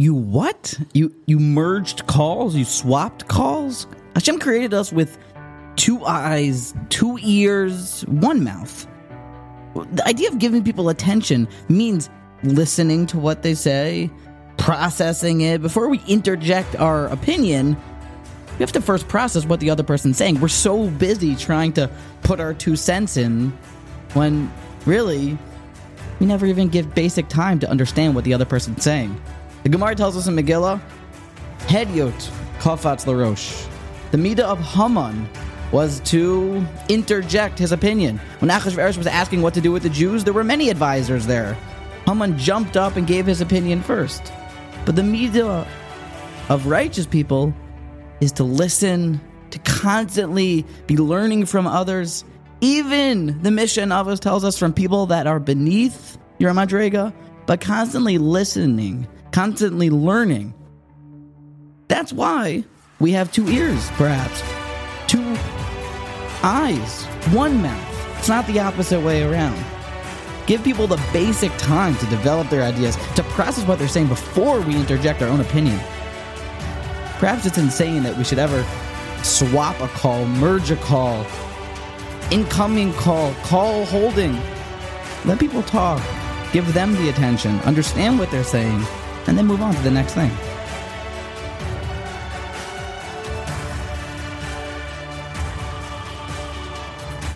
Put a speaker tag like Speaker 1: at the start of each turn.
Speaker 1: You what? You you merged calls? You swapped calls? Hashem created us with two eyes, two ears, one mouth. The idea of giving people attention means listening to what they say, processing it. Before we interject our opinion, we have to first process what the other person's saying. We're so busy trying to put our two cents in when really we never even give basic time to understand what the other person's saying. The Gemara tells us in Megillah, Hedyot Kafatz Larosh. The Midah of Haman was to interject his opinion. When Achashverosh was asking what to do with the Jews, there were many advisors there. Haman jumped up and gave his opinion first. But the Midah of righteous people is to listen, to constantly be learning from others. Even the Mishnah of Avos tells us from people that are beneath your madrega, but constantly listening, constantly learning. That's why we have two ears, perhaps, two eyes, one mouth. It's not the opposite way around. Give people the basic time to develop their ideas, to process what they're saying before we interject our own opinion. Perhaps it's insane that we should ever swap a call, merge a call, incoming call, call holding. Let people talk, give them the attention, understand what they're saying, and then move on to the next thing.